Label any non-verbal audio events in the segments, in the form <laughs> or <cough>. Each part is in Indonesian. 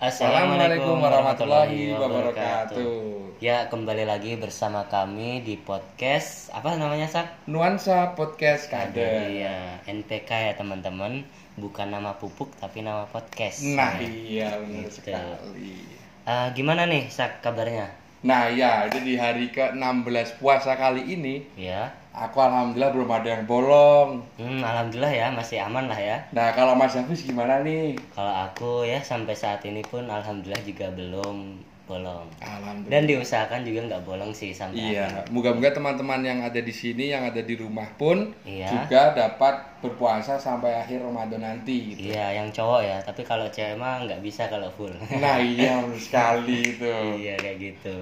Assalamualaikum warahmatullahi wabarakatuh. Ya, kembali lagi bersama kami di podcast apa namanya, Sak? Nuansa Podcast Kader. Iya, NPK ya, teman-teman. Bukan nama pupuk tapi nama podcast. Nah, iya benar Gitu. sekali. Eh, gimana nih, Sak kabarnya? Nah, ya, jadi di hari ke-16 puasa kali ini, Ya. Aku alhamdulillah belum ada yang bolong. Hmm, alhamdulillah ya, masih aman lah ya. Nah, kalau Mas Hafiz gimana nih? Kalau aku ya sampai saat ini pun alhamdulillah juga belum bolong. Alhamdulillah. Dan diusahakan juga nggak bolong sih sampai Iya, moga-moga teman-teman yang ada di sini, yang ada di rumah pun Iya. juga dapat berpuasa sampai akhir Ramadan nanti. Gitu. Iya, yang cowok ya. Tapi kalau cewek mah nggak bisa kalau full. Nah, <laughs> iya sekali itu. iya kayak gitu.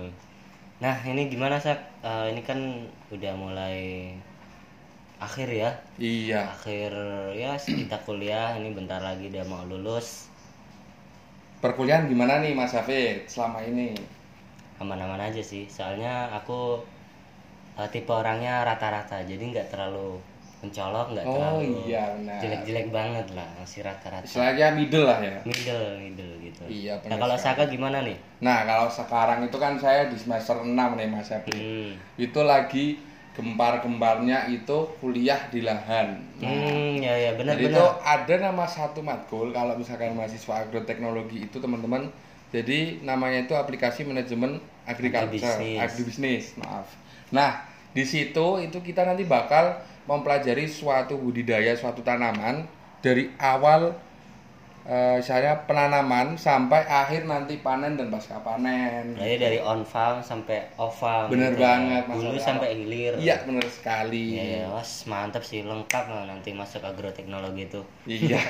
Nah ini gimana sak? Eh, ini kan udah mulai akhir ya. Iya. Akhir ya kita kuliah ini bentar lagi udah mau lulus. Perkuliahan gimana nih Mas Hafid selama ini? Aman-aman aja sih. Soalnya aku eh, tipe orangnya rata-rata. Jadi nggak terlalu mencolok, nggak Oh terlalu iya benar. jelek-jelek banget lah. Masih rata-rata. Istilahnya middle lah ya. Middle, middle gitu. Iya, Nah kalau. Saka gimana nih? Nah kalau sekarang itu kan saya di semester 6 nih Mas Hafid. Hmm. Itu lagi gempar-gembarnya itu kuliah di lahan. Nah, Hmm, ya ya Jadi itu benar-benar. ada nama satu matkul kalau misalkan mahasiswa agroteknologi itu teman-teman. Jadi namanya itu aplikasi manajemen agriculture, Agribisnis. agribisnis, maaf. Nah, di situ itu kita nanti bakal mempelajari suatu budidaya suatu tanaman dari awal eh, saya penanaman sampai akhir nanti panen dan pasca panen. Jadi dari on farm sampai off farm. Bener gitu banget, Aldi. sampai hilir. Iya, benar sekali. Iya, ya, was mantap sih lengkap lah nanti masuk agroteknologi itu. Iya.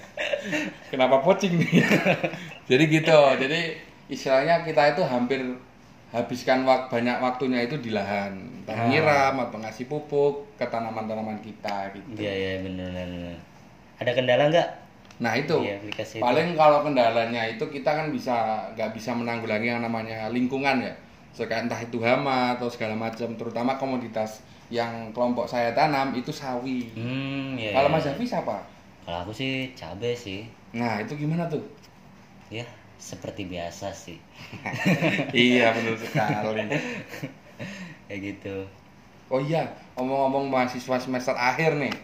<laughs> Kenapa pocing nih? <laughs> Jadi gitu. Jadi istilahnya kita itu hampir habiskan wak banyak waktunya itu di lahan, entah Ah. nyiram atau ngasih pupuk ke tanaman-tanaman kita gitu. Iya iya bener. bener. Ada kendala nggak? Nah itu Iya, aplikasi itu. paling kalau kendalanya itu kita kan bisa nggak bisa menanggulangi yang namanya lingkungan ya, Sekarang entah itu hama atau segala macam, terutama komoditas yang kelompok saya tanam itu sawi. Hmm, iya. Kalau iya. Mas Hafiz apa? Kalau aku sih cabe sih. Nah itu gimana tuh? Ya, seperti biasa sih. <laughs> iya benar sekali. <laughs> Kayak gitu. Oh iya, ngomong-ngomong mahasiswa semester akhir nih.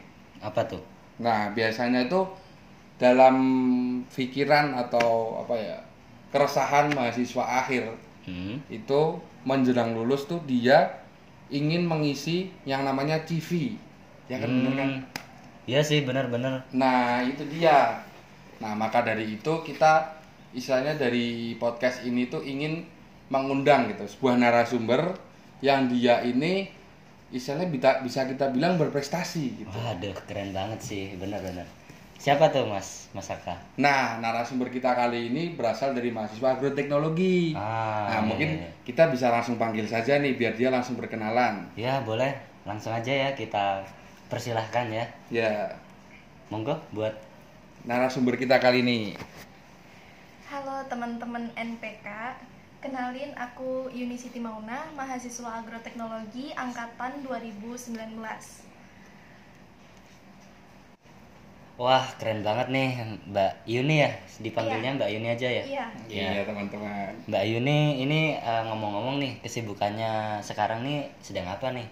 Apa tuh? Nah, biasanya itu dalam pikiran atau apa ya, keresahan mahasiswa akhir Hmm. itu menjelang lulus tuh dia ingin mengisi yang namanya CV. Ya kan bener kan? Hmm. Iya sih benar-benar. Nah, itu dia. Nah, maka dari itu kita istilahnya dari podcast ini tuh ingin mengundang gitu sebuah narasumber yang dia ini istilahnya bisa bisa kita bilang berprestasi gitu. Waduh, keren banget sih, benar-benar. Siapa tuh Mas Mas Aka? Nah, narasumber kita kali ini berasal dari mahasiswa agroteknologi. Ah, nah, iya, mungkin iya. kita bisa langsung panggil saja nih biar dia langsung berkenalan. Ya boleh, langsung aja ya kita persilahkan ya. Ya, Monggo buat narasumber kita kali ini. Halo teman-teman NPK, kenalin aku Unisiti Mauna, mahasiswa agroteknologi angkatan 2019. Wah keren banget nih Mbak Yuni ya dipanggilnya Mbak Yuni aja ya. Iya, Iya, teman-teman. Mbak Yuni ini eh, ngomong-ngomong nih kesibukannya sekarang nih sedang apa nih?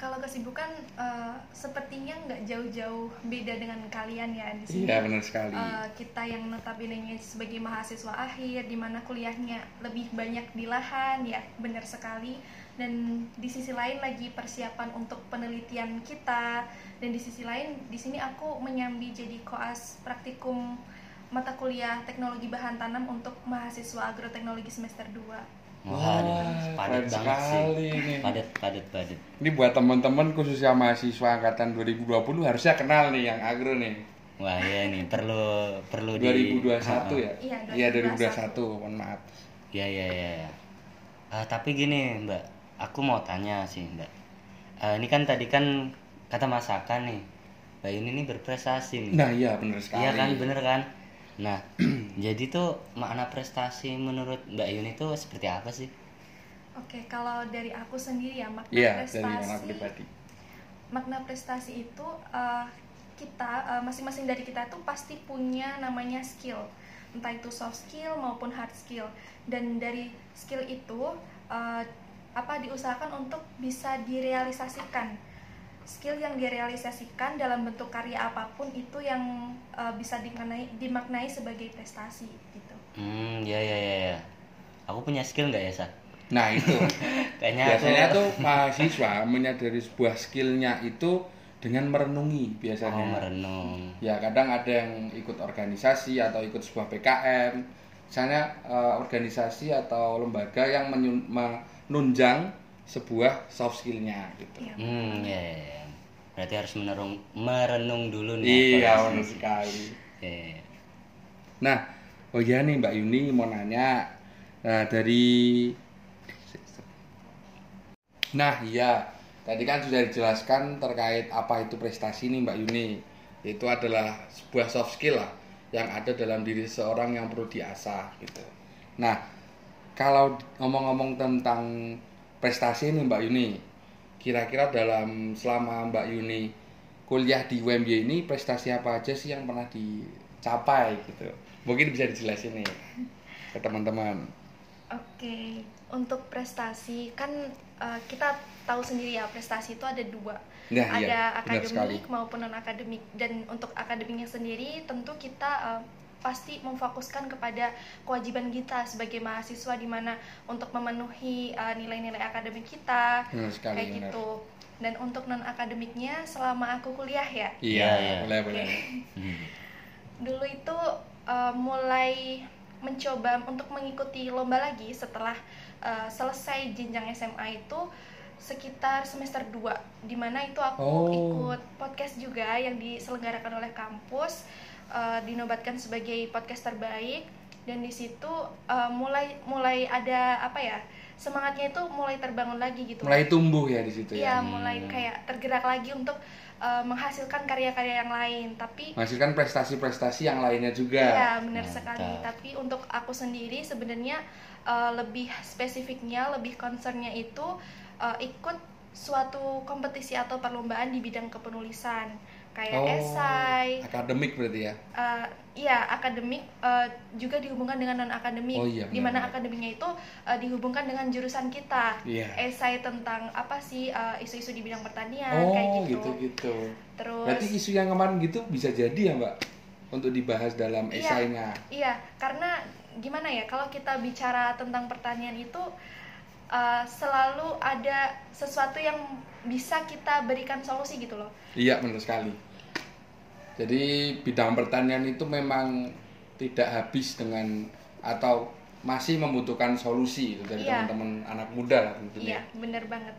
Kalau kesibukan eh, sepertinya nggak jauh-jauh beda dengan kalian ya di sini. Iya, benar sekali. Eh, kita yang notabene sebagai mahasiswa akhir, di mana kuliahnya lebih banyak di lahan, ya benar sekali. Dan di sisi lain lagi persiapan untuk penelitian kita. Dan di sisi lain, di sini aku menyambi jadi koas praktikum mata kuliah teknologi bahan tanam untuk mahasiswa agroteknologi semester 2. Waduh, padat banget sih. sekali ini. Padat, padat, padat. Ini buat teman-teman khususnya mahasiswa angkatan 2020 harusnya kenal nih yang agro nih. Wah ya nih perlu perlu di 2021 ya? Iya, Iya, 2021. 2021. Mohon maaf. Ya ya ya. ya. Ah, tapi gini Mbak, aku mau tanya sih Mbak. Ah, ini kan tadi kan kata Mas Aka nih, Mbak ini nih berprestasi nih. Nah, iya benar sekali. Iya kan, bener kan? Nah, <clears throat> jadi tuh makna prestasi menurut Mbak Yuni tuh seperti apa sih? Oke, kalau dari aku sendiri ya makna Iya, dari prestasi. pribadi. makna prestasi itu eh, kita eh, masing-masing dari kita tuh pasti punya namanya skill entah itu soft skill maupun hard skill dan dari skill itu uh, apa diusahakan untuk bisa direalisasikan skill yang direalisasikan dalam bentuk karya apa pun itu yang uh, bisa dimaknai dimaknai sebagai prestasi gitu. Hmm, ya ya ya ya. Aku punya skill nggak ya, Sa? Nah, itu. <laughs> Kayaknya biasanya aku... tuh mahasiswa menyadari sebuah skillnya itu dengan merenungi biasanya. Oh, merenung. Ya, kadang ada yang ikut organisasi atau ikut sebuah PKM. Misalnya uh, organisasi atau lembaga yang menunjang sebuah soft skillnya gitu. Iya. Hmm, ya, ya, ya. Berarti harus merenung merenung dulu nih. Iya, apa benar sekali. Ya. Nah, oh iya nih Mbak Yuni mau nanya. Nah, dari Nah, iya. Tadi kan sudah dijelaskan terkait apa itu prestasi nih Mbak Yuni. Itu adalah sebuah soft skill lah yang ada dalam diri seorang yang perlu diasah gitu. Nah, kalau ngomong-ngomong tentang prestasi nih Mbak Yuni, kira-kira dalam selama Mbak Yuni kuliah di UMY ini prestasi apa aja sih yang pernah dicapai gitu? Mungkin bisa dijelasin nih ke teman-teman. Oke, untuk prestasi kan uh, kita tahu sendiri ya prestasi itu ada dua, Nah, ada iya, akademik maupun non akademik. Dan untuk akademiknya sendiri tentu kita uh, pasti memfokuskan kepada kewajiban kita sebagai mahasiswa di mana untuk memenuhi uh, nilai-nilai akademik kita Benar sekali, kayak benar. gitu. Dan untuk non akademiknya selama aku kuliah ya, Iya, Iya, boleh boleh. Hmm. dulu itu uh, mulai mencoba untuk mengikuti lomba lagi setelah uh, selesai jenjang SMA itu sekitar semester 2 di mana itu aku Oh. ikut podcast juga yang diselenggarakan oleh kampus uh, dinobatkan sebagai podcast terbaik dan di situ uh, mulai mulai ada apa ya semangatnya itu mulai terbangun lagi gitu Mulai tumbuh ya di situ ya. Iya, mulai kayak tergerak lagi untuk uh, menghasilkan karya-karya yang lain tapi Menghasilkan prestasi-prestasi yang lainnya juga. Iya benar Mantap. sekali. Tapi untuk aku sendiri sebenarnya uh, lebih spesifiknya, lebih concernnya itu uh, ikut suatu kompetisi atau perlombaan di bidang kepenulisan kayak esai. akademik berarti ya. uh, iya akademik uh, juga dihubungkan dengan non akademik. Oh iya, di mana benar-benar. akademiknya itu uh, dihubungkan dengan jurusan kita. Iya. Esai tentang apa sih uh, isu-isu di bidang pertanian Oh, kayak gitu. gitu-gitu. Terus Berarti isu yang kemarin gitu bisa jadi ya, Mbak? Untuk dibahas dalam Iya. esainya. Iya, karena gimana ya kalau kita bicara tentang pertanian itu uh, selalu ada sesuatu yang bisa kita berikan solusi gitu loh. Iya, benar sekali. Jadi bidang pertanian itu memang tidak habis dengan atau masih membutuhkan solusi itu dari Iya. teman-teman anak muda lah tentunya. Iya, bener banget.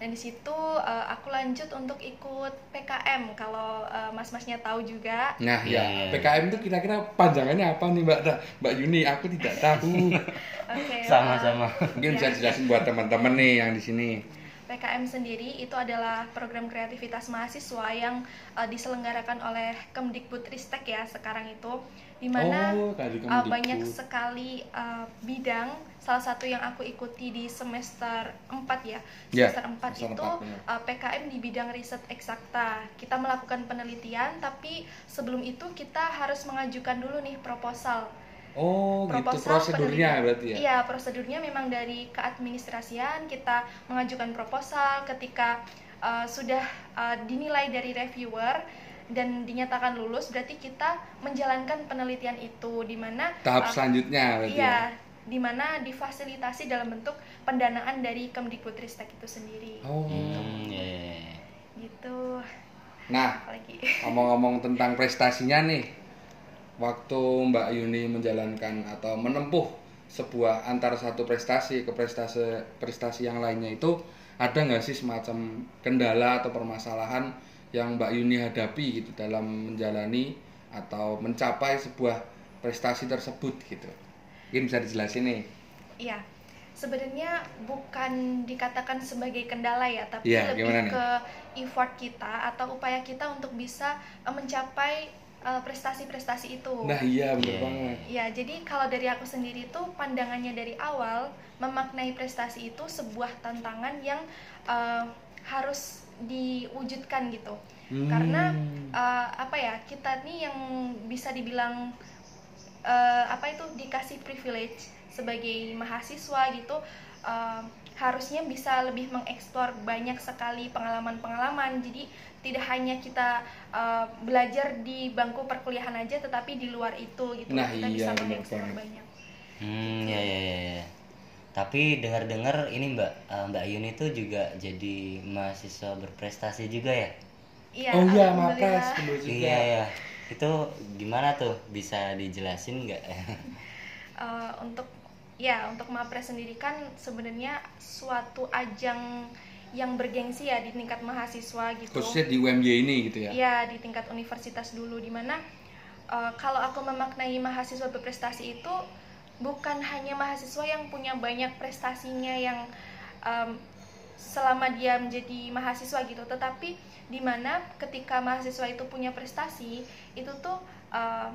Dan di situ uh, aku lanjut untuk ikut PKM kalau uh, mas-masnya tahu juga. Nah, Iya, ya, iya. PKM itu kira-kira panjangannya apa nih, Mbak? Nah, Mbak Yuni, aku tidak tahu. <laughs> Oke. uh, Sama-sama. Mungkin bisa Iya. jelasin buat teman-teman nih yang di sini. PKM sendiri itu adalah program kreativitas mahasiswa yang uh, diselenggarakan oleh Kemdikbudristek ya sekarang itu. Di mana Oh, uh, banyak sekali uh, bidang salah satu yang aku ikuti di semester 4 ya Ya, semester 4 semester itu empat, benar. uh, PKM di bidang riset eksakta. Kita melakukan penelitian tapi sebelum itu kita harus mengajukan dulu nih proposal Oh, gitu proposal prosedurnya penelitian. berarti ya. Iya, prosedurnya memang dari keadministrasian kita mengajukan proposal ketika uh, sudah uh, dinilai dari reviewer dan dinyatakan lulus berarti kita menjalankan penelitian itu di mana Tahap uh, selanjutnya berarti ya. Iya, di mana difasilitasi dalam bentuk pendanaan dari Kemdikbudristek itu sendiri. Oh. Hmm, ya, ya, ya. Gitu. Nah, Apalagi ngomong-ngomong tentang prestasinya nih. Waktu Mbak Yuni menjalankan atau menempuh sebuah antara satu prestasi ke prestasi prestasi yang lainnya itu ada nggak sih semacam kendala atau permasalahan yang Mbak Yuni hadapi gitu dalam menjalani atau mencapai sebuah prestasi tersebut gitu. Mungkin bisa dijelasin nih. Iya, sebenarnya bukan dikatakan sebagai kendala ya, tapi Iya, lebih gimana nih? ke effort kita atau upaya kita untuk bisa eh, prestasi-prestasi itu. Nah, iya bener Iya. banget. Ya, jadi kalau dari aku sendiri tuh pandangannya dari awal memaknai prestasi itu sebuah tantangan yang eh, harus diwujudkan gitu. Hmm. Karena eh, apa ya kita nih yang bisa dibilang uh, apa itu dikasih privilege sebagai mahasiswa gitu uh, harusnya bisa lebih mengeksplor banyak sekali pengalaman-pengalaman jadi tidak hanya kita uh, belajar di bangku perkuliahan aja tetapi di luar itu gitu. Nah, kita iya, bisa mengeksplor banyak. Hmm ya ya ya, ya. tapi dengar-dengar ini mbak uh, mbak Yuni tuh juga jadi mahasiswa berprestasi juga ya? Iya oh iya makas iya ya itu gimana tuh? Bisa dijelasin nggak? Uh, <laughs> untuk ya untuk mapres sendiri kan sebenarnya suatu ajang yang bergengsi ya di tingkat mahasiswa gitu. Khususnya di UMY ini gitu ya? Ya di tingkat universitas dulu di mana uh, kalau aku memaknai mahasiswa berprestasi itu bukan hanya mahasiswa yang punya banyak prestasinya yang um, selama dia menjadi mahasiswa gitu tetapi di mana ketika mahasiswa itu punya prestasi itu tuh uh,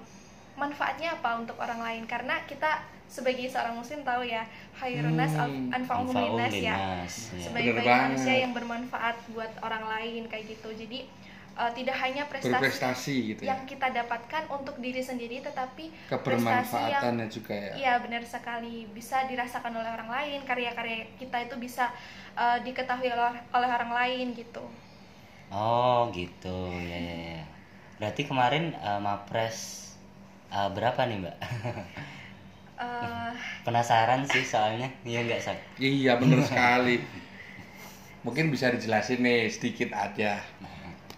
manfaatnya apa untuk orang lain? Karena kita sebagai seorang muslim tahu ya khairunas hmm, anfa'uhum ya. sebaik-baik manusia yang bermanfaat buat orang lain kayak gitu. Jadi uh, tidak hanya prestasi, Berprestasi gitu ya. yang kita dapatkan untuk diri sendiri tetapi kebermanfaatannya yang, juga ya. Iya benar sekali. Bisa dirasakan oleh orang lain karya-karya kita itu bisa uh, diketahui oleh, oleh orang lain gitu. Oh gitu. Ya ya, ya. berarti kemarin uh, mapres uh, berapa nih mbak <laughs> uh, penasaran sih soalnya. Iya nggak sak iya benar <laughs> sekali. Mungkin bisa dijelasin nih sedikit aja.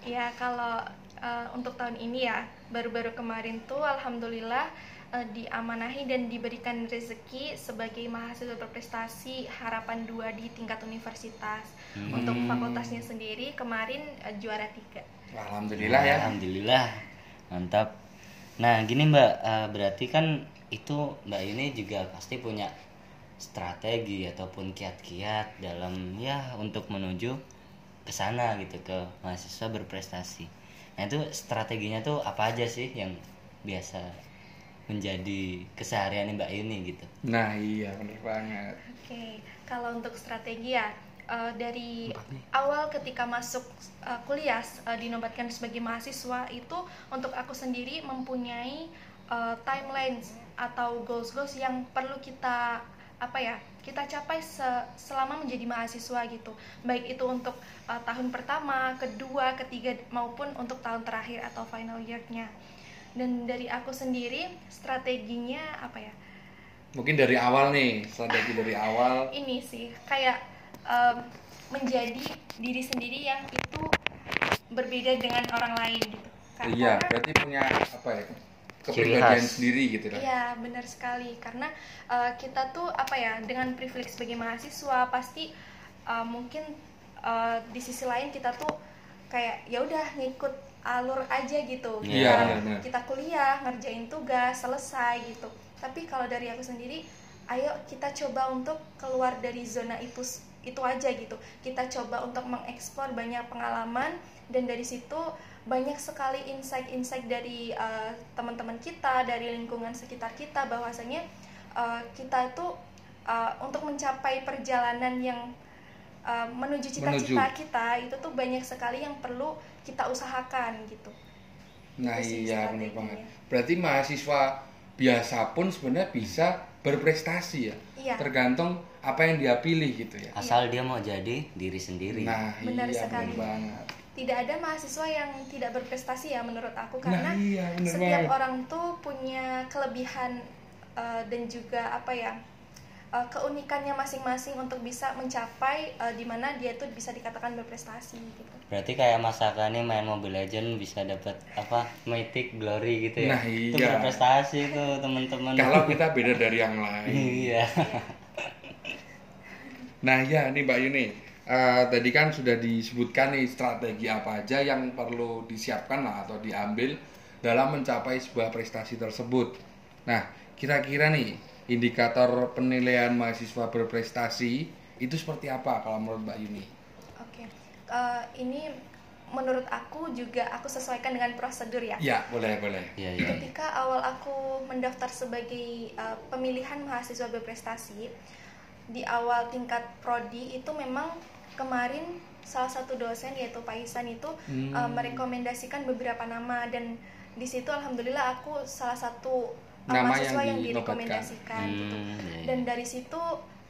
Ya kalau uh, untuk tahun ini ya baru-baru kemarin tuh alhamdulillah uh, diamanahi dan diberikan rezeki sebagai mahasiswa berprestasi harapan dua di tingkat universitas. Hmm. untuk fakultasnya sendiri kemarin uh, juara tiga. Alhamdulillah ya. Alhamdulillah. Mantap. Nah gini mbak. Uh, berarti kan itu Mbak ini juga pasti punya strategi ataupun kiat-kiat dalam ya untuk menuju ke sana gitu ke mahasiswa berprestasi. Nah itu strateginya tuh apa aja sih yang biasa menjadi keseharian Mbak Yuni gitu? Nah iya benar banget. Oke kalau untuk strategi ya uh, dari awal ketika masuk uh, kuliah uh, dinobatkan sebagai mahasiswa itu untuk aku sendiri mempunyai uh, timelines atau goals-goals yang perlu kita apa ya kita capai se selama menjadi mahasiswa gitu. Baik itu untuk uh, tahun pertama, kedua, ketiga maupun untuk tahun terakhir atau final year-nya. Dan dari aku sendiri strateginya apa ya? Mungkin dari awal nih strategi dari awal. <laughs> Ini sih kayak um, menjadi diri sendiri yang itu berbeda dengan orang lain gitu. Iya berarti punya apa ya kepribadian sendiri gitu kan iya benar sekali. Karena uh, kita tuh apa ya dengan privilege sebagai mahasiswa pasti uh, mungkin uh, di sisi lain kita tuh kayak ya udah ngikut alur aja gitu. Yeah, yeah, kita kuliah ngerjain tugas selesai gitu. Tapi kalau dari aku sendiri ayo kita coba untuk keluar dari zona itu itu aja gitu. Kita coba untuk mengeksplor banyak pengalaman dan dari situ banyak sekali insight-insight dari uh, teman-teman kita dari lingkungan sekitar kita bahwasanya uh, kita itu uh, untuk mencapai perjalanan yang uh, menuju cita-cita kita itu tuh banyak sekali yang perlu kita usahakan gitu. Nah iya benar banget. Berarti mahasiswa biasa pun sebenarnya bisa berprestasi ya. Iya. Tergantung apa yang dia pilih gitu ya. Asal iya. dia mau jadi diri sendiri. Nah benar iya sekali. benar banget tidak ada mahasiswa yang tidak berprestasi ya menurut aku karena nah, iya, setiap banget. orang tuh punya kelebihan uh, dan juga apa ya uh, keunikannya masing-masing untuk bisa mencapai uh, di mana dia tuh bisa dikatakan berprestasi gitu. Berarti kayak Masaka nih main Mobile Legend bisa dapat apa Mythic Glory gitu ya. Nah, iya. Itu berprestasi tuh teman-teman. Kalau kita <laughs> beda dari yang lain. iya. nah, ya nih Mbak Yuni uh, tadi kan sudah disebutkan nih strategi apa aja yang perlu disiapkan lah atau diambil dalam mencapai sebuah prestasi tersebut. Nah, kira-kira nih indikator penilaian mahasiswa berprestasi itu seperti apa kalau menurut Mbak Yuni? Oke, okay. uh, eh, ini menurut aku juga aku sesuaikan dengan prosedur ya. Ya, boleh, boleh. Ya, ya. Ketika awal aku mendaftar sebagai uh, pemilihan mahasiswa berprestasi di awal tingkat prodi itu memang kemarin salah satu dosen yaitu Pak Isan itu hmm. uh, merekomendasikan beberapa nama dan di situ alhamdulillah aku salah satu uh, Nama mahasiswa yang yang, direkomendasikan gitu. Hmm, iya, iya. Dan dari situ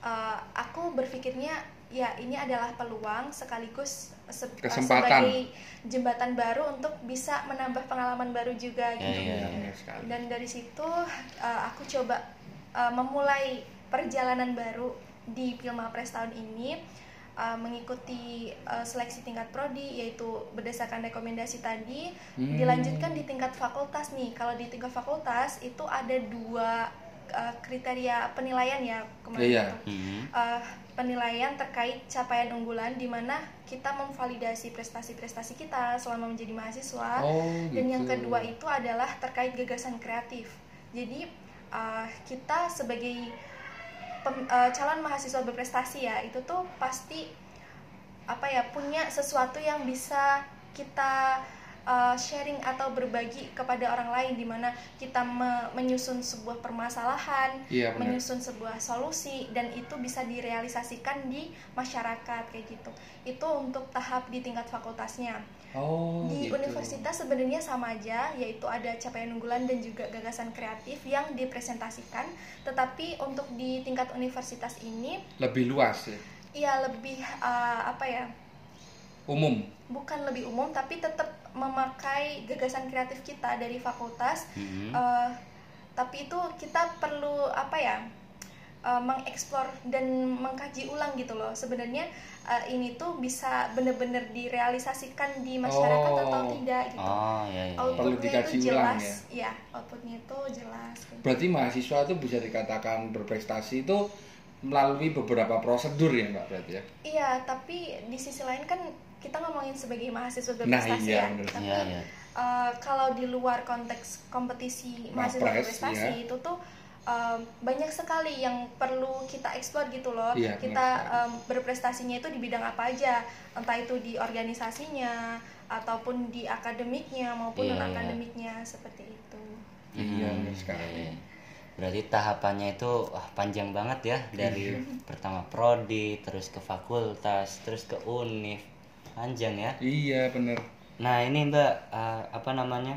uh, aku berpikirnya ya ini adalah peluang sekaligus se- Kesempatan. sebagai jembatan baru untuk bisa menambah pengalaman baru juga Ya, gitu. Iya, ya. benar sekali. Dan dari situ uh, aku coba uh, memulai perjalanan baru di Pilma Pres tahun ini uh, mengikuti uh, seleksi tingkat prodi yaitu berdasarkan rekomendasi tadi Hmm. dilanjutkan di tingkat fakultas nih. Kalau di tingkat fakultas itu ada dua uh, kriteria penilaian ya kemarin Iya. itu. Hmm. Uh, penilaian terkait capaian unggulan di mana kita memvalidasi prestasi-prestasi kita selama menjadi mahasiswa. Oh, Dan yang gitu. kedua itu adalah terkait gagasan kreatif. Jadi uh, kita sebagai pem- uh, calon mahasiswa berprestasi ya itu tuh pasti apa ya punya sesuatu yang bisa kita uh, sharing atau berbagi kepada orang lain di mana kita me- menyusun sebuah permasalahan, Iya, menyusun sebuah solusi dan itu bisa direalisasikan di masyarakat kayak gitu. Itu untuk tahap di tingkat fakultasnya Oh, di gitu. universitas sebenarnya sama aja yaitu ada capaian unggulan dan juga gagasan kreatif yang dipresentasikan tetapi untuk di tingkat universitas ini lebih luas ya. ya lebih uh, apa ya Umum. bukan lebih umum tapi tetap memakai gagasan kreatif kita dari fakultas Hmm. Uh, tapi itu kita perlu apa ya uh, mengeksplor dan mengkaji ulang gitu loh sebenarnya uh, ini tuh bisa bener-bener direalisasikan di masyarakat Oh. atau tidak gitu Oh, ya, ya, ya. Perlu outputnya dikaji itu ulang jelas ya outputnya itu jelas Berarti mahasiswa itu bisa dikatakan berprestasi itu melalui beberapa prosedur ya Mbak berarti ya. iya tapi di sisi lain kan kita ngomongin sebagai mahasiswa Nah, berprestasi iya, ya bener. tapi Iya, iya. uh, kalau di luar konteks kompetisi mahasiswa berprestasi iya. itu tuh um, banyak sekali yang perlu kita eksplor gitu loh benar kita um, berprestasinya itu di bidang apa aja entah itu di organisasinya ataupun di akademiknya maupun Iya, non akademiknya seperti itu Iya, Hmm, benar sekali. Berarti tahapannya itu wah, panjang banget ya dari Iya. pertama prodi, terus ke fakultas, terus ke univ, panjang ya. Iya, bener. Nah ini Mbak eh, apa namanya?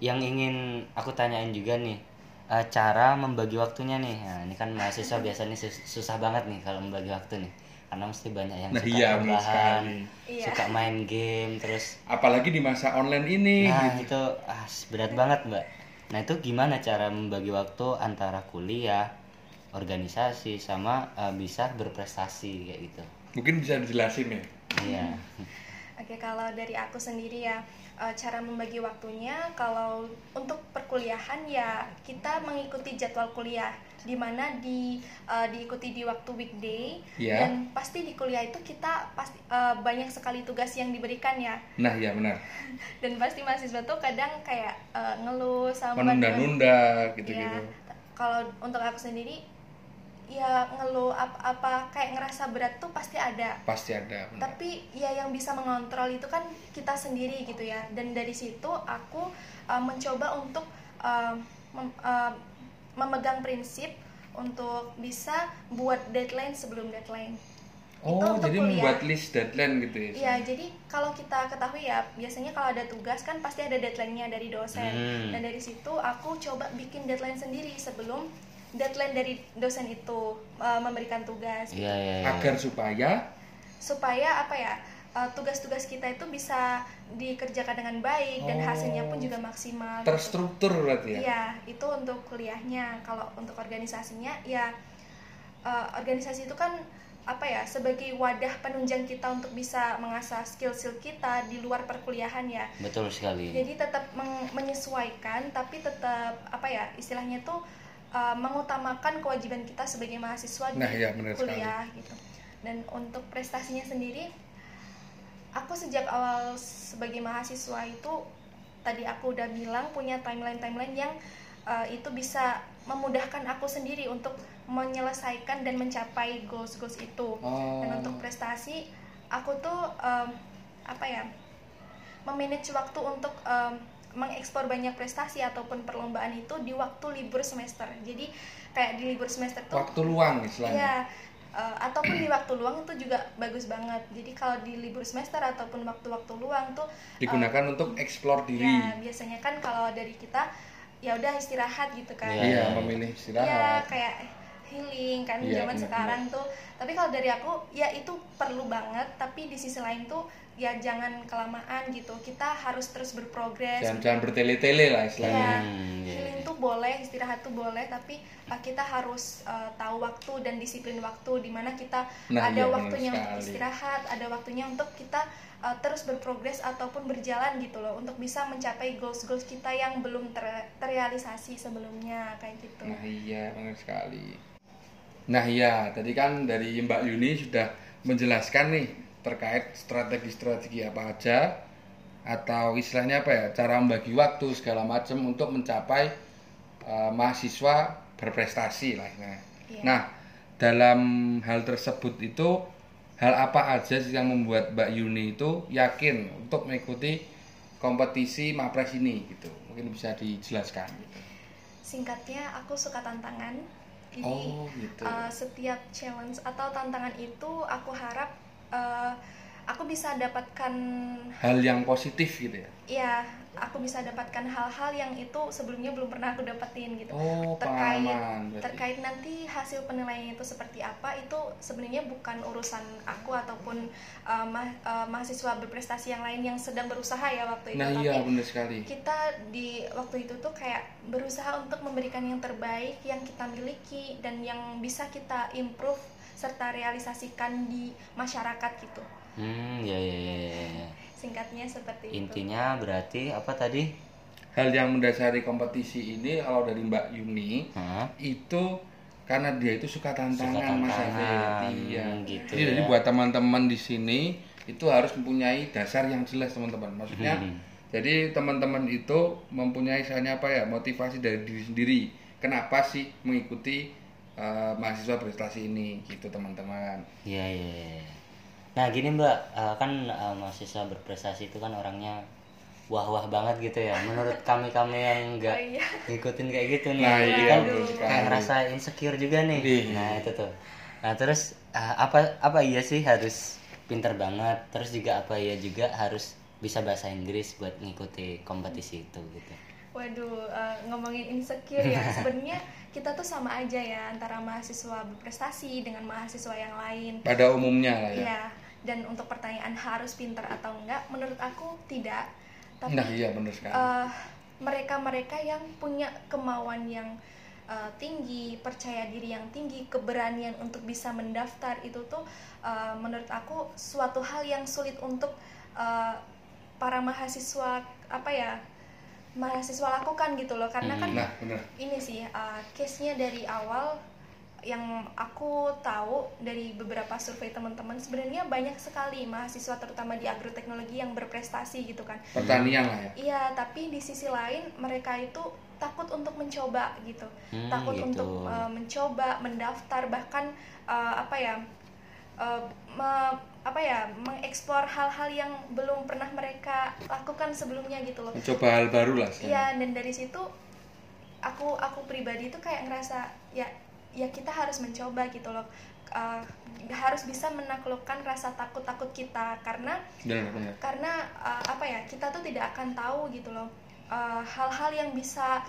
Yang ingin aku tanyain juga nih eh, cara membagi waktunya nih. Nah ini kan mahasiswa biasanya sus- susah banget nih kalau membagi waktu nih, karena mesti banyak yang Nah, suka iya, rebahan. Iya. suka main game, terus Apalagi di masa online ini Nah gitu. itu ah, berat banget mbak. Nah itu gimana cara membagi waktu antara kuliah, organisasi sama eh, bisa berprestasi kayak gitu? Mungkin bisa dijelasin ya. Iya. Oke, kalau dari aku sendiri ya, eh, cara membagi waktunya kalau untuk perkuliahan ya kita mengikuti jadwal kuliah di mana di eh, diikuti di waktu weekday Ya. dan pasti di kuliah itu kita pasti eh, banyak sekali tugas yang diberikan ya Nah, iya benar. <laughs> dan pasti mahasiswa tuh kadang kayak eh, ngeluh sama Menunda-nunda Ya, gitu-gitu. kalau untuk aku sendiri ya ngeluh apa, apa kayak ngerasa berat tuh pasti ada Pasti ada. benar. tapi ya yang bisa mengontrol itu kan kita sendiri gitu ya dan dari situ aku uh, mencoba untuk uh, mem- uh, memegang prinsip untuk bisa buat deadline sebelum deadline Oh, itu untuk jadi kuliah. membuat list deadline gitu ya. Iya, jadi kalau kita ketahui ya, biasanya kalau ada tugas kan pasti ada deadline-nya dari dosen. Hmm. Dan dari situ aku coba bikin deadline sendiri sebelum deadline dari dosen itu uh, memberikan tugas. Iya iya. iya. Agar supaya Supaya apa ya? uh, tugas-tugas kita itu bisa dikerjakan dengan baik dan Oh. hasilnya pun juga maksimal. gitu. terstruktur berarti ya. Iya, itu untuk kuliahnya. Kalau untuk organisasinya, ya eh, organisasi itu kan apa ya sebagai wadah penunjang kita untuk bisa mengasah skill-skill kita di luar perkuliahan ya. Betul sekali. Jadi tetap menyesuaikan, tapi tetap apa ya istilahnya tuh eh, mengutamakan kewajiban kita sebagai mahasiswa Nah, di iya, benar sekali. kuliah gitu. Dan untuk prestasinya sendiri, aku sejak awal sebagai mahasiswa itu tadi aku udah bilang punya timeline-timeline yang uh, itu bisa memudahkan aku sendiri untuk menyelesaikan dan mencapai goals-goals itu. Oh. Dan untuk prestasi, aku tuh um, apa ya, memanage waktu untuk um, mengekspor banyak prestasi ataupun perlombaan itu di waktu libur semester. Jadi kayak di libur semester tuh Waktu luang istilahnya. Iya, eh, ataupun di waktu luang itu juga bagus banget. Jadi kalau di libur semester ataupun waktu-waktu luang tuh Digunakan untuk eksplor diri. ya biasanya kan kalau dari kita ya udah istirahat gitu kan Iya, iya iya. memilih ya istirahat kayak healing kan Iya, zaman benar, sekarang tuh tapi kalau dari aku ya itu perlu banget tapi di sisi lain tuh ya jangan kelamaan gitu. Kita harus terus berprogres. Jangan jangan bertele-tele lah istilahnya. Ya Hmm, iya, healing tuh boleh istirahat tuh boleh tapi uh, kita harus uh, tahu waktu dan disiplin waktu di mana kita Nah, ada iya, waktunya untuk sekali. istirahat ada waktunya untuk kita uh, terus berprogres ataupun berjalan gitu loh untuk bisa mencapai goals goals kita yang belum ter- terrealisasi sebelumnya kayak gitu. Nah iya benar sekali. Nah iya tadi kan dari Mbak Yuni sudah menjelaskan nih terkait strategi-strategi apa aja atau istilahnya apa ya cara membagi waktu segala macam untuk mencapai eh, mahasiswa berprestasi lah. Nah, Iya. nah dalam hal tersebut itu hal apa aja sih yang membuat Mbak Yuni itu yakin untuk mengikuti kompetisi Mapres ini gitu? Mungkin bisa dijelaskan. Gitu. singkatnya aku suka tantangan jadi Oh gitu. uh, setiap challenge atau tantangan itu aku harap uh, aku bisa dapatkan hal yang positif gitu ya? Ya aku bisa dapatkan hal-hal yang itu sebelumnya belum pernah aku dapetin gitu. Oh terkait berarti. terkait nanti hasil penilaian itu seperti apa itu sebenarnya bukan urusan aku ataupun uh, ma- uh, mahasiswa berprestasi yang lain yang sedang berusaha ya waktu itu. Nah tapi iya benar sekali. kita di waktu itu tuh kayak berusaha untuk memberikan yang terbaik yang kita miliki dan yang bisa kita improve serta realisasikan di masyarakat gitu Hmm, ya ya ya ya, ya. singkatnya seperti itu Intinya berarti apa tadi? hal yang mendasari kompetisi ini kalau dari Mbak Yuni Hah? itu karena dia itu suka tantangan Suka Mas tantangan, Afid. iya gitu Jadi, jadi ya. buat teman-teman di sini itu harus mempunyai dasar yang jelas teman-teman maksudnya Hmm. jadi teman-teman itu mempunyai misalnya apa ya motivasi dari diri sendiri kenapa sih mengikuti eh, mahasiswa prestasi ini gitu teman-teman Iya iya. iya. Nah gini mbak, eh, kan eh, mahasiswa berprestasi itu kan orangnya wah-wah banget gitu ya. Menurut kami kami yang enggak Oh, iya. ngikutin kayak gitu nih, Nah, jadi iya, kan kayak ngerasa insecure juga nih. Iya. Nah itu tuh. Nah terus eh, apa apa iya sih harus pinter banget. Terus juga apa iya juga harus bisa bahasa Inggris buat ngikuti kompetisi itu gitu. Waduh, eh, ngomongin insecure ya. <laughs> Sebenarnya kita tuh sama aja ya antara mahasiswa berprestasi dengan mahasiswa yang lain. pada umumnya lah ya Iya. Dan untuk pertanyaan harus pintar atau enggak, menurut aku tidak. Tapi nah iya benar sekali eh, mereka-mereka yang punya kemauan yang eh, tinggi, percaya diri yang tinggi, keberanian untuk bisa mendaftar itu tuh eh, menurut aku suatu hal yang sulit untuk eh, para mahasiswa apa ya mahasiswa lakukan gitu loh karena kan nah ini sih uh, case-nya dari awal yang aku tahu dari beberapa survei teman-teman sebenarnya banyak sekali mahasiswa terutama di agroteknologi yang berprestasi gitu kan. Pertanian lah ya? Iya tapi di sisi lain mereka itu takut untuk mencoba gitu. Hmm, takut gitu. untuk uh, mencoba mendaftar bahkan uh, apa ya uh, me- apa ya mengeksplor hal-hal yang belum pernah mereka lakukan sebelumnya gitu loh. Mencoba hal baru lah. Iya dan dari situ aku aku pribadi itu kayak ngerasa ya ya kita harus mencoba gitu loh. Uh, harus bisa menaklukkan rasa takut takut kita karena benar benar. karena uh, apa ya kita tuh tidak akan tahu gitu loh uh, hal-hal yang bisa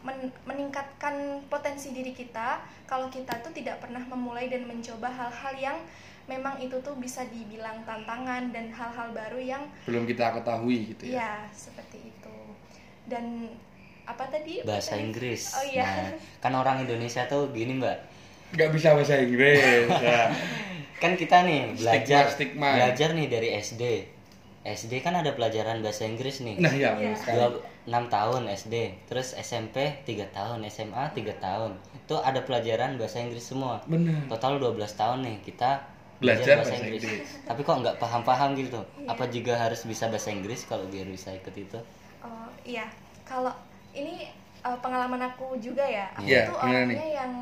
men- meningkatkan potensi diri kita kalau kita tuh tidak pernah memulai dan mencoba hal-hal yang memang itu tuh bisa dibilang tantangan dan hal-hal baru yang belum kita ketahui gitu ya Iya, seperti itu. Dan apa tadi? Bahasa Tadi? Inggris. Oh iya. Nah, kan orang Indonesia tuh gini mbak, nggak bisa bahasa Inggris ya. <laughs> kan kita nih belajar Stigma-stigma. belajar nih dari SD SD kan ada pelajaran bahasa Inggris nih. Nah ya Iya. sekali dua enam tahun SD terus SMP 3 tahun. SMA 3 tahun. Itu ada pelajaran bahasa Inggris semua. Benar total 12 tahun nih kita Belajar bahasa Inggris. <laughs> tapi kok nggak paham-paham gitu? Apa juga harus bisa bahasa Inggris kalau biar bisa ikut itu? Oh iya, kalau ini uh, pengalaman aku juga ya. Aku Iya, tuh orangnya yang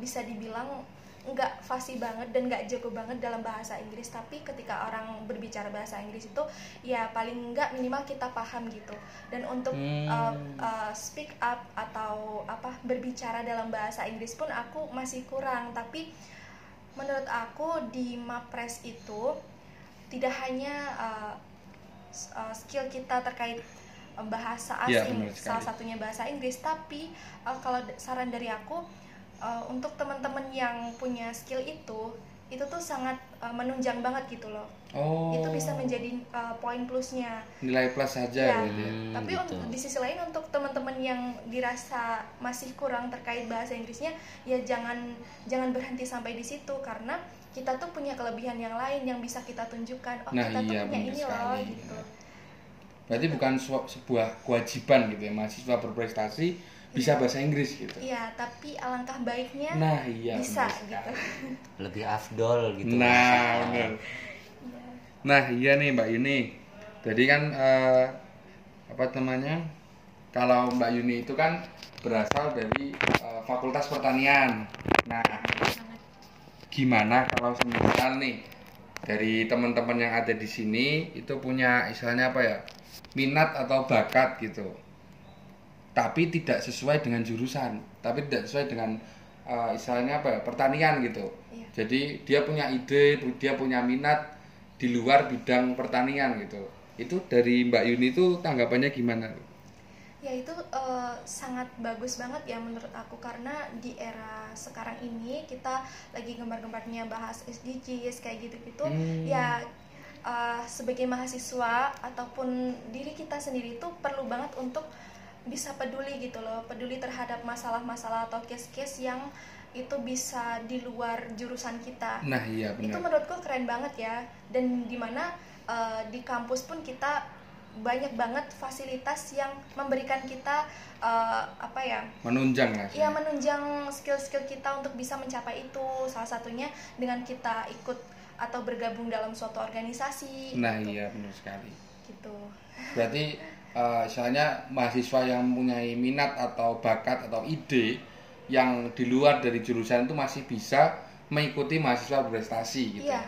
bisa dibilang nggak fasih banget dan nggak jago banget dalam bahasa Inggris tapi ketika orang berbicara bahasa Inggris itu ya paling nggak minimal kita paham gitu dan untuk Hmm. uh, uh, speak up atau apa berbicara dalam bahasa Inggris pun aku masih kurang tapi menurut aku di Mapres itu tidak hanya uh, uh, skill kita terkait eh, bahasa Iya, asing sekali. salah satunya bahasa Inggris tapi eh, kalau saran dari aku eh, untuk teman-teman yang punya skill itu itu tuh sangat eh, menunjang banget gitu loh Oh. itu bisa menjadi eh, poin plusnya nilai plus saja Iya. gitu ya. Hmm, tapi gitu. untuk di sisi lain untuk teman-teman yang dirasa masih kurang terkait bahasa Inggrisnya ya jangan jangan berhenti sampai di situ karena kita tuh punya kelebihan yang lain yang bisa kita tunjukkan oh Nah, kita tuh iya, punya benar ini loh sekali. gitu Berarti bukan su- sebuah kewajiban gitu ya mahasiswa berprestasi bisa bahasa Inggris gitu. iya tapi alangkah baiknya Nah, iya. bisa gitu <laughs> lebih afdol gitu Nah, benar. Iya. Nah, iya nih Mbak Yuni. Jadi kan eh, apa namanya? Kalau Mbak Yuni itu kan berasal dari eh, Fakultas Pertanian. Nah, sangat gimana kalau semisal nih dari teman-teman yang ada di sini itu punya istilahnya apa ya? minat atau bakat gitu. Tapi tidak sesuai dengan jurusan, tapi tidak sesuai dengan eh, istilahnya apa ya? pertanian gitu. Iya. Jadi dia punya ide, dia punya minat di luar bidang pertanian gitu. Itu dari Mbak Yuni itu tanggapannya gimana? ya itu eh, sangat bagus banget ya menurut aku karena di era sekarang ini kita lagi gembar-gembarnya bahas SDGs kayak gitu-gitu Hmm. ya eh, sebagai mahasiswa ataupun diri kita sendiri itu perlu banget untuk bisa peduli gitu loh peduli terhadap masalah-masalah atau case-case yang itu bisa di luar jurusan kita Nah, iya itu benar. menurutku keren banget ya dan di mana eh, di kampus pun kita banyak banget fasilitas yang memberikan kita eh, apa ya Menunjang lah. ya menunjang skill-skill kita untuk bisa mencapai itu salah satunya dengan kita ikut atau bergabung dalam suatu organisasi Nah, gitu. iya benar sekali. gitu Berarti <laughs> eh misalnya mahasiswa yang mempunyai minat atau bakat atau ide yang di luar dari jurusan itu masih bisa mengikuti mahasiswa berprestasi gitu. iya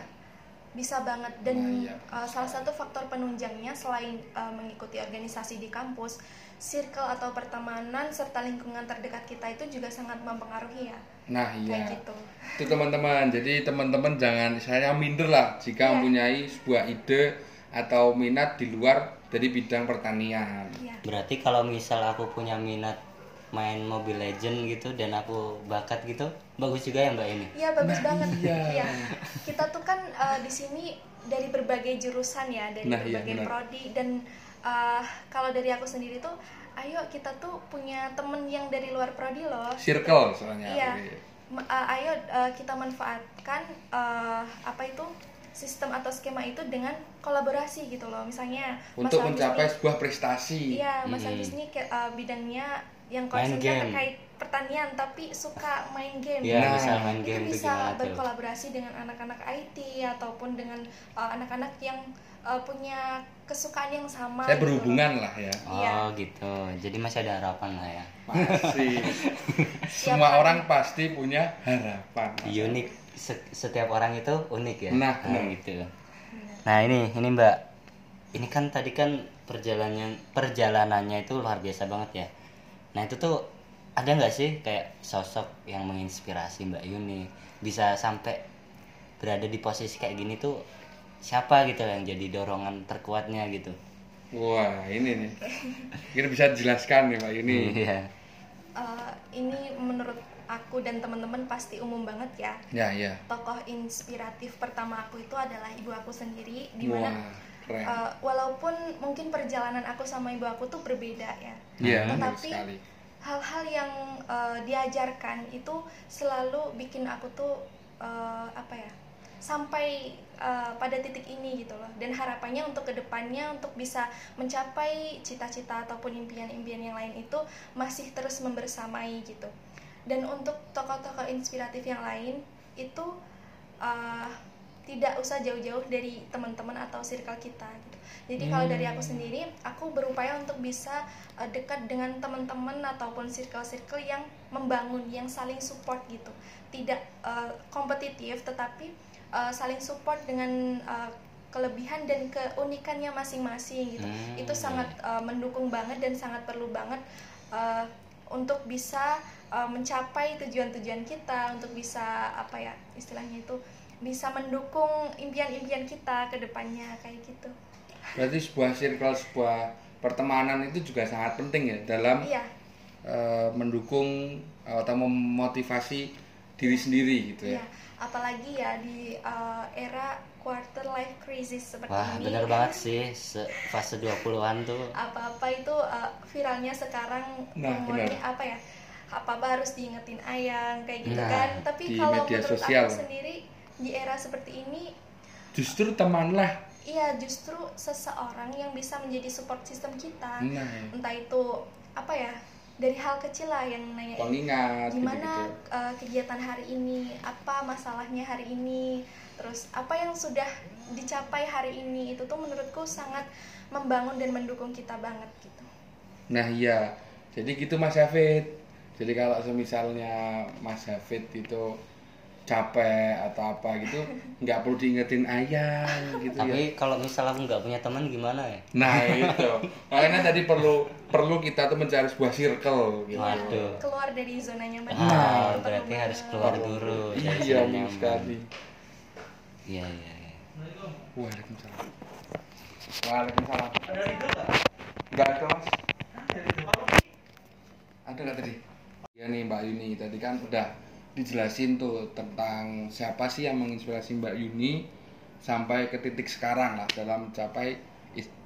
bisa banget dan Nah, iya. uh, salah satu faktor penunjangnya selain uh, mengikuti organisasi di kampus circle atau pertemanan serta lingkungan terdekat kita itu juga sangat mempengaruhi ya Nah, kayak iya. gitu Itu teman-teman. Jadi teman-teman jangan saya minder lah jika Iya. mempunyai sebuah ide atau minat di luar dari bidang pertanian. iya berarti kalau misal aku punya minat main Mobile Legend gitu dan aku bakat gitu bagus juga ya mbak ini Iya bagus Nah, banget. iya. Iya. Kita tuh kan uh, di sini dari berbagai jurusan ya, dari Nah, iya, berbagai benar. prodi dan uh, kalau dari aku sendiri tuh, ayo kita tuh punya temen yang dari luar prodi loh. Circle soalnya. Iya. Uh, ayo uh, kita manfaatkan uh, apa itu sistem atau skema itu dengan kolaborasi gitu loh. Misalnya Untuk mencapai nih- sebuah prestasi. Iya, Mas Hmm. Hafiz ini ke- uh, bidangnya yang concernnya game. terkait pertanian tapi suka main game. ya Nah, misal main itu game tuh bisa tuh berkolaborasi dengan anak-anak IT ataupun dengan uh, anak-anak yang uh, punya kesukaan yang sama. Saya gitu loh. berhubungan lah ya. oh Iya. gitu jadi masih ada harapan lah ya Pasti. <laughs> Semua Tiap orang pasti punya harapan. unik setiap orang itu unik ya Nah, benar. gitu nah ini ini mbak ini kan tadi kan perjalanan perjalanannya itu luar biasa banget ya nah itu tuh ada nggak sih kayak sosok yang menginspirasi mbak Yuni bisa sampai berada di posisi kayak gini tuh siapa gitu yang jadi dorongan terkuatnya gitu Wah, ini nih. Kita bisa dijelaskan nih Pak Yuni. iya Uh, ini menurut aku dan teman-teman pasti umum banget ya. Ya, ya. Tokoh inspiratif pertama aku itu adalah ibu aku sendiri, di mana uh, walaupun mungkin perjalanan aku sama ibu aku tuh berbeda ya. Iya, benar tetapi hal-hal yang uh, diajarkan itu selalu bikin aku tuh uh, apa ya sampai uh, pada titik ini gitu loh dan harapannya untuk ke depannya untuk bisa mencapai cita-cita ataupun impian-impian yang lain itu masih terus membersamai gitu dan untuk tokoh-tokoh inspiratif yang lain itu uh, tidak usah jauh-jauh dari teman-teman atau circle kita gitu. Jadi kalau dari aku sendiri, aku berupaya untuk bisa uh, dekat dengan teman-teman ataupun circle-circle yang membangun, yang saling support gitu. Tidak uh, kompetitif, tetapi uh, saling support dengan uh, kelebihan dan keunikannya masing-masing gitu. Hmm, Itu sangat uh, mendukung banget dan sangat perlu banget uh, untuk bisa uh, mencapai tujuan-tujuan kita, untuk bisa apa ya istilahnya itu bisa mendukung impian-impian kita ke depannya kayak gitu. Berarti sebuah circle, sebuah pertemanan itu juga sangat penting ya dalam iya eh, mendukung atau memotivasi diri sendiri gitu ya. iya apalagi ya di uh, era quarter life crisis seperti Wah, ini bener banget sih. Se- fase 20-an tuh. apa-apa itu uh, viralnya sekarang Nah, ngomongnya benar. apa ya apa-apa harus diingetin ayang kayak gitu Nah, kan tapi di kalau media menurut sosial. aku sendiri di era seperti ini Justru temanlah. iya justru seseorang yang bisa menjadi support system kita Nah, entah itu apa ya dari hal kecil lah yang nanya pengingat gimana gitu-gitu. uh, kegiatan hari ini apa masalahnya hari ini terus apa yang sudah dicapai hari ini itu tuh menurutku sangat membangun dan mendukung kita banget gitu Nah iya, jadi gitu Mas Hafid. Jadi kalau semisalnya Mas Hafid itu capek atau apa gitu, <laughs> nggak perlu diingetin ayang gitu ya. Tapi kalau misal aku nggak punya teman gimana ya? Nah itu, makanya tadi perlu perlu kita tuh mencari sebuah circle gitu. Waduh. keluar dari zona nyaman Ah, kita, itu berarti harus keluar dulu. dari Iya zona nyaman. sekali. Iya, iya, iya. Waalaikumsalam. Waalaikumsalam. Enggak ada mas. Ada nggak tadi? Ya nih Mbak Yuni tadi kan udah dijelasin tuh tentang siapa sih yang menginspirasi Mbak Yuni sampai ke titik sekarang lah dalam mencapai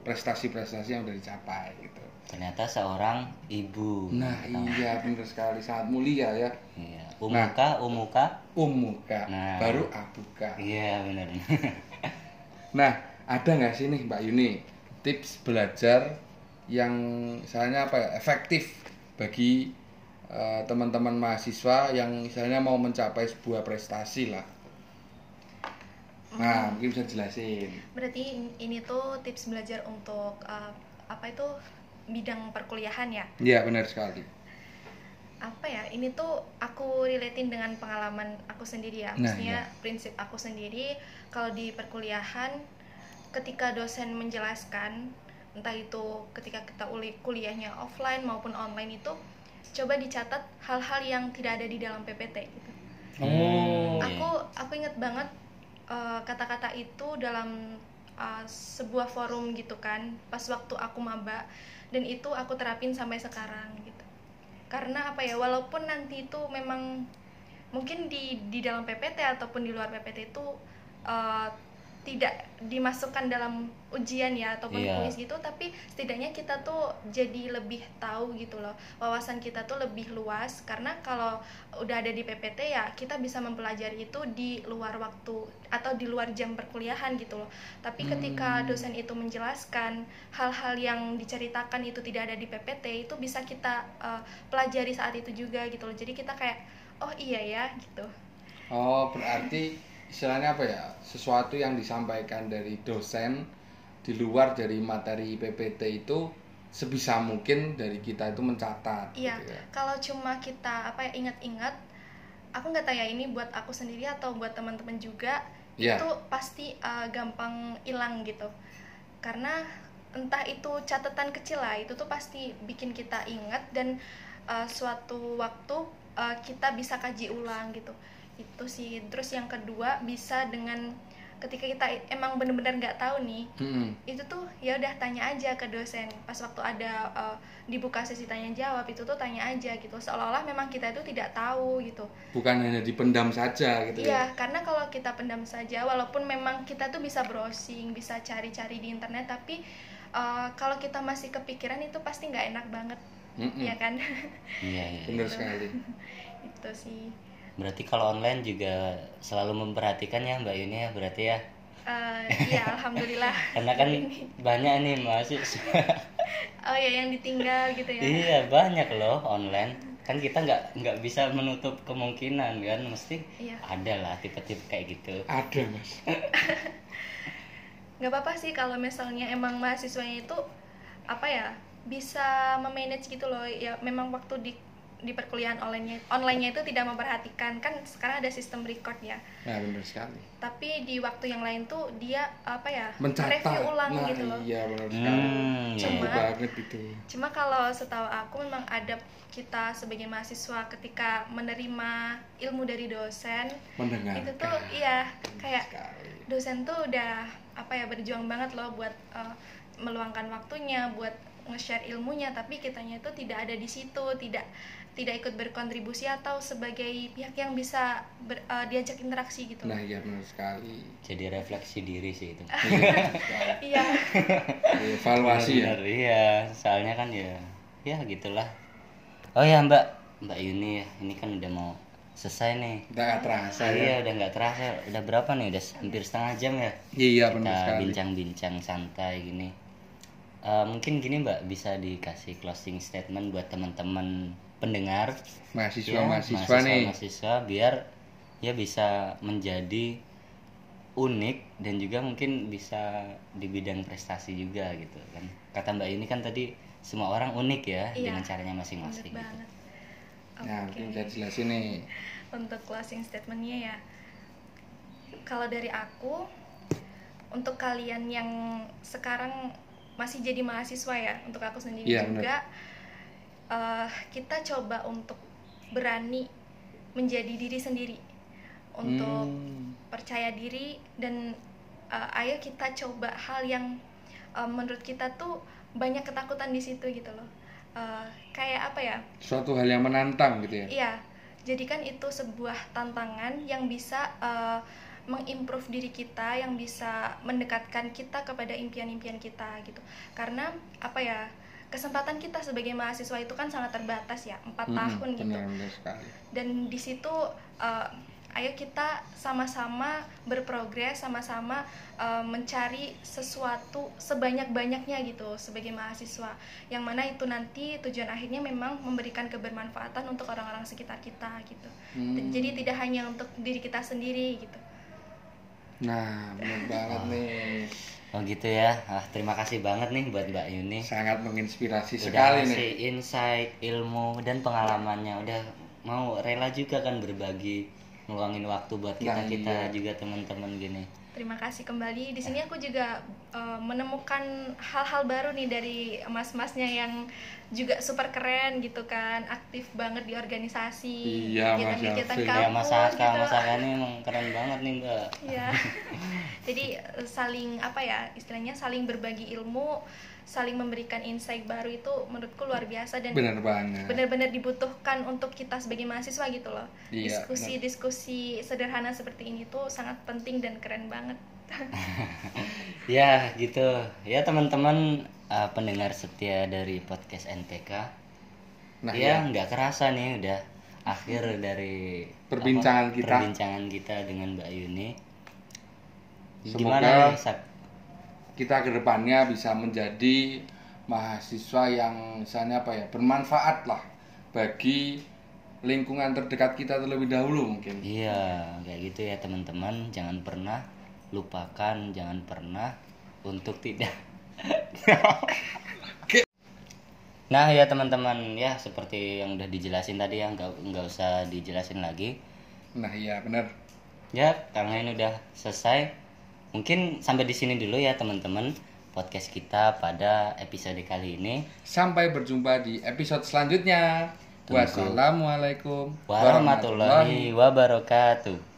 prestasi-prestasi yang udah dicapai gitu. Ternyata seorang ibu. Nah iya benar sekali sangat mulia ya. Iya. Umuka, umuka. Umuka Nah. baru abuka. Iya, benar. <laughs> Nah, ada nggak sih nih Mbak Yuni tips belajar yang misalnya apa ya efektif bagi eh, teman-teman mahasiswa yang misalnya mau mencapai sebuah prestasi lah. Nah, mungkin bisa jelasin. berarti in- ini tuh tips belajar untuk uh, apa itu bidang perkuliahan ya Iya benar sekali. apa ya ini tuh aku relatein dengan pengalaman aku sendiri ya Nah, maksudnya prinsip aku sendiri kalau di perkuliahan ketika dosen menjelaskan entah itu ketika kita uli kuliahnya offline maupun online itu coba dicatat hal-hal yang tidak ada di dalam PPT gitu. Oh, aku aku inget banget eh, kata-kata itu dalam eh, sebuah forum gitu kan pas waktu aku maba dan itu aku terapin sampai sekarang gitu. Karena apa ya walaupun nanti itu memang mungkin di di dalam PPT ataupun di luar PPT itu eh, tidak dimasukkan dalam ujian ya ataupun Iya. kuis gitu tapi setidaknya kita tuh jadi lebih tahu gitu loh wawasan kita tuh lebih luas karena kalau udah ada di PPT ya kita bisa mempelajari itu di luar waktu atau di luar jam perkuliahan gitu loh tapi ketika Hmm. dosen itu menjelaskan hal-hal yang diceritakan itu tidak ada di PPT itu bisa kita eh, pelajari saat itu juga gitu loh jadi kita kayak oh iya ya gitu oh berarti istilahnya apa ya sesuatu yang disampaikan dari dosen di luar dari materi PPT itu sebisa mungkin dari kita itu mencatat. Iya, gitu ya. kalau cuma kita apa ya ingat-ingat, aku nggak tahu ya ini buat aku sendiri atau buat teman-teman juga Iya. itu pasti uh, gampang hilang gitu, karena entah itu catatan kecil lah itu tuh pasti bikin kita ingat dan uh, suatu waktu uh, kita bisa kaji ulang gitu itu sih terus yang kedua bisa dengan ketika kita emang bener-bener nggak tahu nih Mm-mm. itu tuh ya udah tanya aja ke dosen pas waktu ada uh, dibuka sesi tanya jawab itu tuh tanya aja gitu seolah-olah memang kita itu tidak tahu gitu Bukan hanya dipendam saja gitu iya ya. karena kalau kita pendam saja walaupun memang kita tuh bisa browsing bisa cari-cari di internet tapi uh, kalau kita masih kepikiran itu pasti nggak enak banget Mm-mm. ya kan Iya, iya. <laughs> Benar sekali. <laughs> itu sih Berarti kalau online juga selalu memperhatikan ya Mbak Yuni ya berarti ya. Uh, iya alhamdulillah <laughs> Karena kan banyak nih mahasiswa. <laughs> oh ya yang ditinggal gitu ya iya banyak loh online. Kan kita nggak nggak bisa menutup kemungkinan kan mesti Iya. ada lah tipe-tipe kayak gitu. Ada mas. <laughs> nggak apa-apa sih kalau misalnya emang mahasiswanya itu apa ya bisa memanage gitu loh ya memang waktu di di perkuliahan online online-nya itu tidak memperhatikan kan sekarang ada sistem record ya Nah benar sekali. tapi di waktu yang lain tuh dia apa ya Mencatat. review ulang nah, gitu loh Iya benar sekali. Hmm, iya. Seru Cuma- banget itu. cuma kalau setahu aku memang ada kita sebagai mahasiswa ketika menerima ilmu dari dosen Mendengar. itu tuh iya kayak sekali. dosen tuh udah apa ya berjuang banget loh buat eh, meluangkan waktunya buat nge-share ilmunya tapi kitanya itu tidak ada di situ tidak tidak ikut berkontribusi atau sebagai pihak yang bisa ber- eh, diajak interaksi gitu. Nah, iya benar sekali. jadi refleksi diri sih itu. <laughs> Iya. Evaluasi ya. Iya. Soalnya kan ya ya gitulah. Oh ya mbak. Mbak Yuni ya ini kan udah mau selesai nih. Udah gak terasa ya. iya udah nggak terasa. Udah berapa nih? Udah hampir setengah jam ya? Iya, benar kita sekali. bincang-bincang santai gini Eh, mungkin gini mbak bisa dikasih closing statement buat teman-teman pendengar Mahasiswa ya, mahasiswa nih. mahasiswa biar ya bisa menjadi unik dan juga mungkin bisa di bidang prestasi juga gitu kan kata mbak ini kan tadi semua orang unik ya Iya. dengan caranya masing-masing gitu. banget Nah, mungkin bisa dijelasin nih. untuk closing statementnya ya kalau dari aku untuk kalian yang sekarang masih jadi mahasiswa ya untuk aku sendiri Iya, juga eh, kita coba untuk berani menjadi diri sendiri untuk Hmm. percaya diri dan eh, ayo kita coba hal yang eh, menurut kita tuh banyak ketakutan di situ gitu loh Eh, kayak apa ya suatu hal yang menantang gitu ya. Iya, jadikan itu sebuah tantangan yang bisa uh, mengimprove diri kita, yang bisa mendekatkan kita kepada impian-impian kita gitu. Karena apa ya, kesempatan kita sebagai mahasiswa itu kan sangat terbatas ya, empat Mm-mm, tahun gitu. Benar benar sekali. Dan di situ uh, ayo kita sama-sama berprogres, sama-sama uh, mencari sesuatu sebanyak-banyaknya gitu sebagai mahasiswa. Yang mana itu nanti tujuan akhirnya memang memberikan kebermanfaatan untuk orang-orang sekitar kita gitu. Hmm. Jadi tidak hanya untuk diri kita sendiri gitu. Nah, benar banget nih. oh gitu ya ah, terima kasih banget nih buat mbak Yuni Sangat menginspirasi udah sekali nih. insight ilmu dan pengalamannya udah mau rela juga kan berbagi ngeluangin waktu buat kita Nah, kita iya. juga teman-teman gini Terima kasih kembali. Di sini aku juga uh, menemukan hal-hal baru nih dari mas-masnya yang juga super keren gitu kan, aktif banget di organisasi, Iya, Mas kegiatan-kegiatan Yafil. ya kampus Mas Aka gitu. Mas Aka ini emang keren banget nih mbak Iya. <laughs> Jadi eh, saling apa ya istilahnya saling berbagi ilmu, saling memberikan insight baru itu menurutku luar biasa dan Benar banget. benar-benar dibutuhkan untuk kita sebagai mahasiswa gitu loh. Iya, Diskusi-diskusi sederhana seperti ini tuh sangat penting dan keren banget. <laughs> ya gitu ya teman-teman uh, pendengar setia dari podcast NPK Nah, ya ya. nggak kerasa nih udah akhir dari Perbincangan apa, kita. perbincangan kita dengan Mbak Yuni Semoga- gimana nih kita ke depannya bisa menjadi mahasiswa yang misalnya apa ya bermanfaat lah bagi lingkungan terdekat kita terlebih dahulu mungkin. Iya, kayak gitu ya teman-teman. Jangan pernah lupakan, jangan pernah untuk tidak. Nah ya teman-teman ya seperti yang udah dijelasin tadi ya nggak nggak usah dijelasin lagi. Nah iya benar. Ya karena ini udah selesai. Mungkin sampai di sini dulu ya teman-teman podcast kita pada episode kali ini. Sampai berjumpa di episode selanjutnya. Tunggu. Wassalamualaikum Warahmatullahi wabarakatuh.